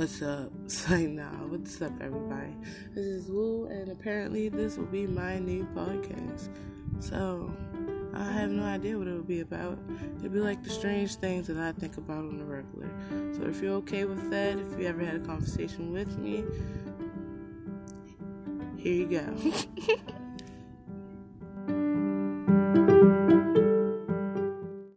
What's up? Say nah, what's up, everybody? This is Wu, and apparently, this will be my new podcast. So, I have no idea what it will be about. It'll be like the strange things that I think about on the regular. So, if you're okay with that, if you ever had a conversation with me, here you go.